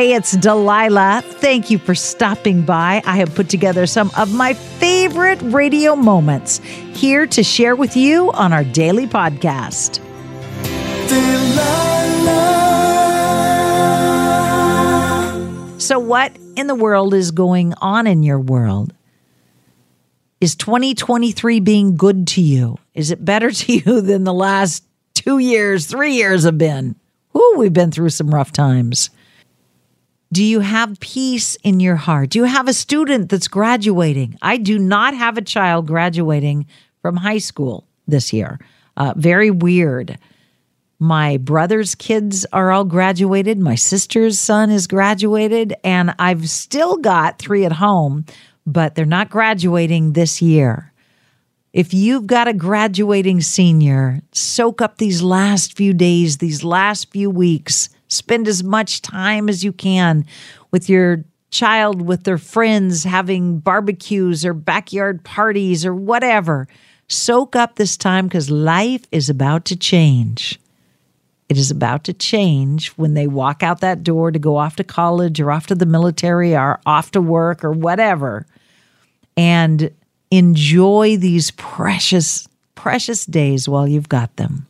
Hey, it's Delilah. Thank you for stopping by. I have put together some of my favorite radio moments here to share with you on our daily podcast. So, what in the world is going on in your world? Is 2023 being good to you? Is it better to you than the last two years, three years have been? Ooh, we've been through some rough times. Do you have peace in your heart? Do you have a student that's graduating? I do not have a child graduating from high school this year. Uh, very weird. My brother's kids are all graduated. My sister's son is graduated, and I've still got three at home, but they're not graduating this year. If you've got a graduating senior, soak up these last few days, these last few weeks. Spend as much time as you can with your child, with their friends, having barbecues or backyard parties or whatever. Soak up this time because life is about to change. It is about to change when they walk out that door to go off to college or off to the military or off to work or whatever. And enjoy these precious, precious days while you've got them.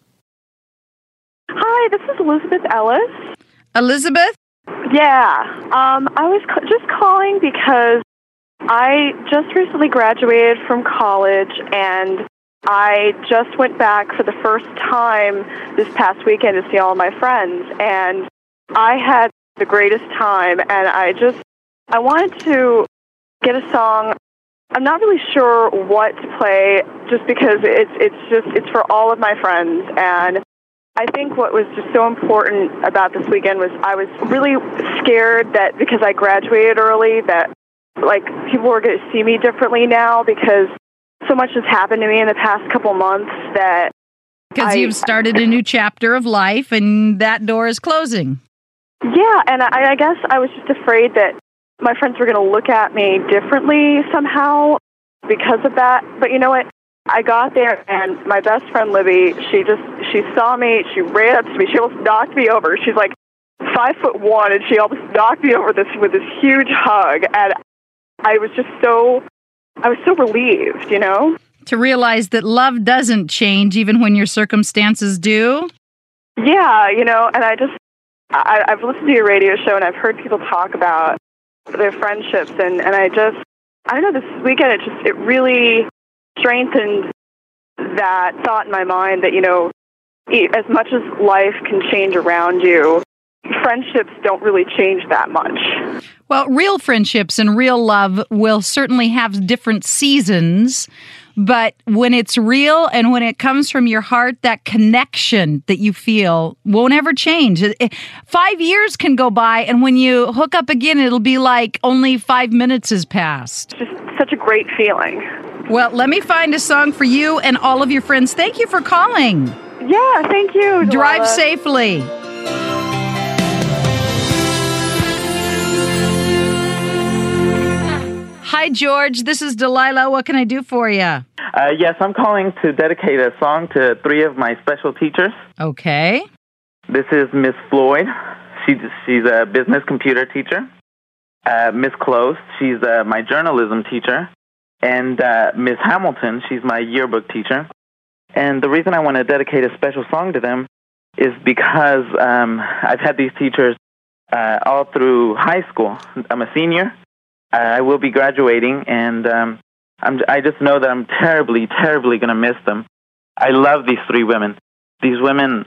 Hi, this is Elizabeth Ellis. Elizabeth? Yeah, um, I was c- just calling because I just recently graduated from college and I just went back for the first time this past weekend to see all my friends, and I had the greatest time. And I just I wanted to get a song. I'm not really sure what to play, just because it's it's just it's for all of my friends, and I think what was just so important about this weekend was I was really scared that because I graduated early that like people were going to see me differently now because so much has happened to me in the past couple months that Because you've started a new chapter of life and that door is closing. yeah, and I, I guess I was just afraid that my friends were going to look at me differently somehow because of that. But you know what? I got there, and my best friend Libby, she just she saw me. She ran up to me. She almost knocked me over. She's like five foot one, and she almost knocked me over this with this huge hug. And I was just so I was so relieved, you know. To realize that love doesn't change even when your circumstances do. Yeah, you know, and I just I, I've listened to your radio show and I've heard people talk about their friendships and and I just I don't know this weekend it just it really strengthened that thought in my mind that you know as much as life can change around you friendships don't really change that much Well, real friendships and real love will certainly have different seasons, but when it's real and when it comes from your heart, that connection that you feel won't ever change. Five years can go by, and when you hook up again, it'll be like only five minutes has passed. it's just such a great feeling Well, let me find a song for you and all of your friends. Thank you for calling. yeah thank you Drive safely. Hi, George. This is Delilah. What can I do for you? Uh, yes, I'm calling to dedicate a song to three of my special teachers. Okay. This is Miss Floyd. She, she's a business computer teacher. Uh, Miss Close, she's uh, my journalism teacher. And uh, Miss Hamilton, she's my yearbook teacher. And the reason I want to dedicate a special song to them is because um, I've had these teachers uh, all through high school. I'm a senior. Uh, I will be graduating, and um, I'm, I just know that I'm terribly, terribly going to miss them. I love these three women. These women,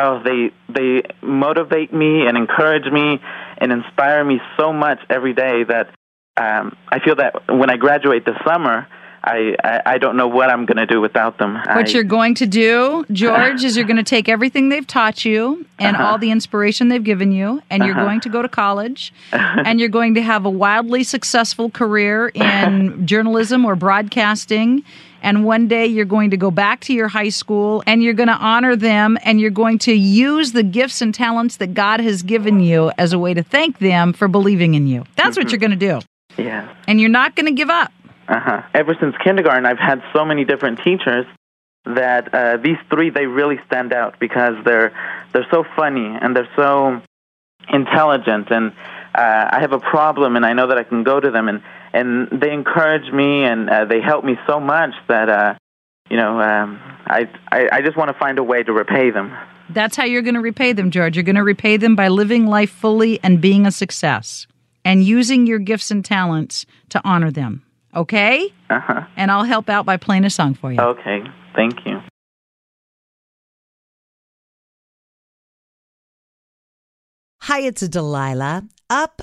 oh, they they motivate me and encourage me and inspire me so much every day that um, I feel that when I graduate this summer, I I, I don't know what I'm going to do without them. What I, you're going to do, George, is you're going to take everything they've taught you and Uh-huh. all the inspiration they've given you, and you're Uh-huh. going to go to college, and you're going to have a wildly successful career in journalism or broadcasting. And one day you're going to go back to your high school and you're going to honor them and you're going to use the gifts and talents that God has given you as a way to thank them for believing in you. That's what you're going to do. Yeah. And you're not going to give up. Uh-huh. Ever since kindergarten, I've had so many different teachers that uh, these three they really stand out because they're they're so funny and they're so intelligent and uh, I have a problem, and I know that I can go to them, and and they encourage me, and uh, they help me so much that uh, you know um, I, I I just want to find a way to repay them. That's how you're going to repay them, George. You're going to repay them by living life fully and being a success and using your gifts and talents to honor them. Okay? Uh huh. And I'll help out by playing a song for you. Okay. Thank you. Hi, it's Delilah. Up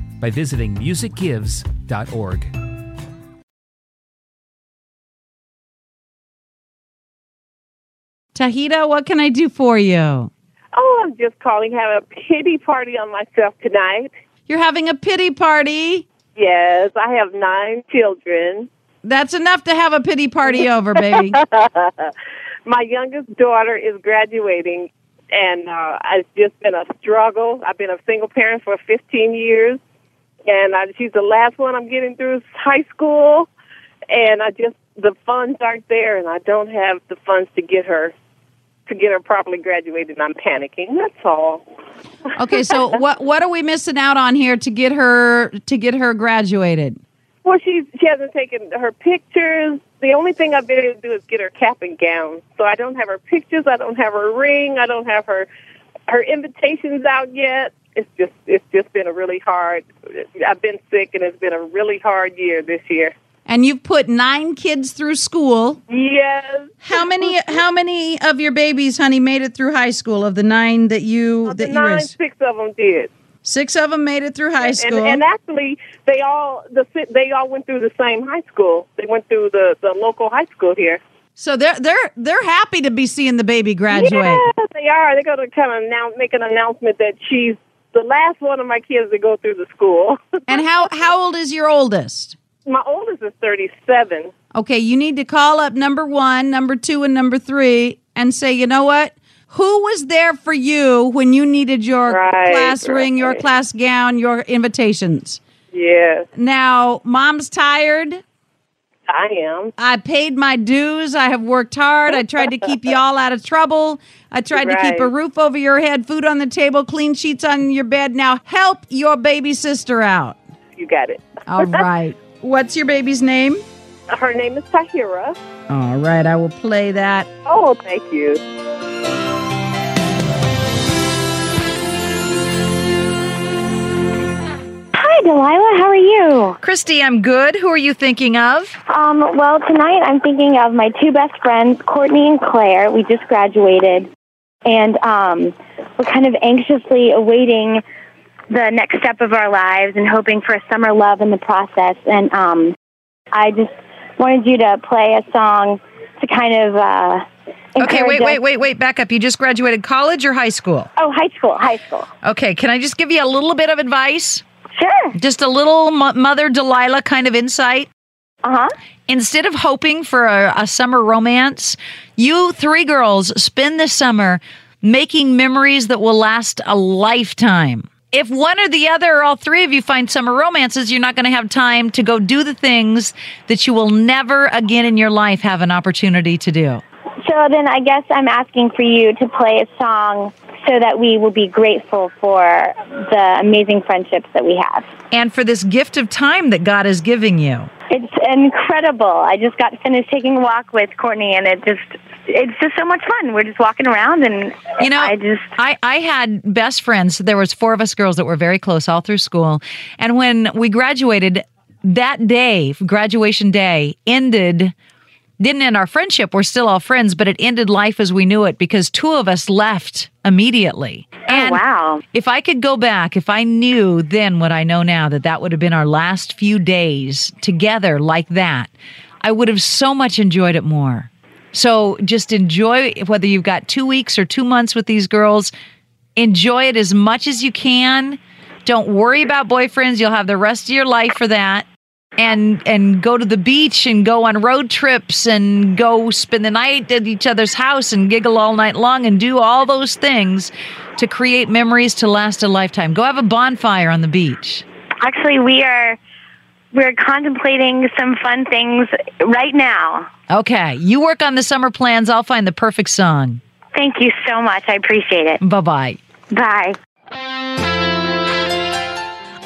by visiting musicgives.org. Tahita, what can I do for you? Oh, I'm just calling, have a pity party on myself tonight. You're having a pity party. Yes, I have nine children. That's enough to have a pity party over, baby. My youngest daughter is graduating, and uh, it's just been a struggle. I've been a single parent for 15 years, and I, she's the last one I'm getting through high school, and I just the funds aren't there, and I don't have the funds to get her to get her properly graduated. And I'm panicking. That's all. okay, so what what are we missing out on here to get her to get her graduated? Well, she she hasn't taken her pictures. The only thing I've been able to do is get her cap and gown. So I don't have her pictures. I don't have her ring. I don't have her her invitations out yet. It's just it's just been a really hard. I've been sick, and it's been a really hard year this year. And you've put nine kids through school. Yes. How many how many of your babies, honey, made it through high school of the nine that you Of that you nine, raised? six of them did. Six of them made it through high school. And, and actually, they all the they all went through the same high school. They went through the the local high school here. so they're they're they're happy to be seeing the baby graduate. Yes, they are. They're going to kind of now make an announcement that she's the last one of my kids to go through the school. And how how old is your oldest? my oldest is thirty-seven. Okay, you need to call up number one, number two, and number three and say, you know what? Who was there for you when you needed your Right, class ring, your class gown, your invitations? Yes, Now, mom's tired. I am. I paid my dues. I have worked hard. I tried to keep you all out of trouble. I tried to keep a roof over your head, food on the table, clean sheets on your bed. Now, help your baby sister out. You got it. All right. What's your baby's name? Her name is Tahira. All right, I will play that. Oh, thank you. Hi, Delilah. How are you? Christy, I'm good. Who are you thinking of? Um, well, tonight I'm thinking of my two best friends, Courtney and Claire. We just graduated, and um, we're kind of anxiously awaiting the next step of our lives and hoping for a summer love in the process. And um, I just wanted you to play a song to kind of. Uh, Okay, wait, us- wait, wait, wait. Back up. You just graduated college or high school? Oh, high school, high school. Okay, can I just give you a little bit of advice? Sure. Just a little mo- Mother Delilah kind of insight? Uh huh. Instead of hoping for a, a summer romance, you three girls spend this summer making memories that will last a lifetime. If one or the other or all three of you find summer romances, you're not going to have time to go do the things that you will never again in your life have an opportunity to do. So then I guess I'm asking for you to play a song so that we will be grateful for the amazing friendships that we have. And for this gift of time that God is giving you. It's incredible. I just got finished taking a walk with Courtney and it just it's just so much fun. We're just walking around and You know, I just I, I had best friends. There was four of us girls that were very close all through school. And when we graduated, that day, graduation day, ended didn't end our friendship. We're still all friends, but it ended life as we knew it because two of us left immediately. Oh wow. If I could go back, if I knew then what I know now that that would have been our last few days together like that, I would have so much enjoyed it more. So just enjoy whether you've got two weeks or two months with these girls. Enjoy it as much as you can. Don't worry about boyfriends. You'll have the rest of your life for that. And and go to the beach and go on road trips and go spend the night at each other's house and giggle all night long and do all those things to create memories to last a lifetime. Go have a bonfire on the beach. Actually, we are we're contemplating some fun things right now. Okay, you work on the summer plans. I'll find the perfect song. Thank you so much. I appreciate it. Bye bye bye.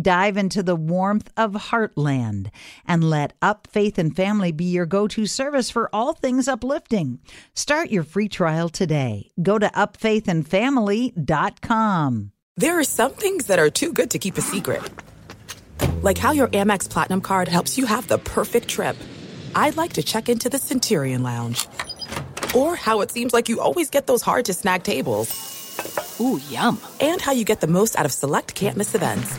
Dive into the warmth of Heartland and let Up Faith and Family be your go to service for all things uplifting. Start your free trial today. Go to upfaithandfamily.com. There are some things that are too good to keep a secret. Like how your Amex Platinum card helps you have the perfect trip. I'd like to check into the Centurion Lounge. Or how it seems like you always get those hard to snag tables. Ooh, yum. And how you get the most out of select can't miss events.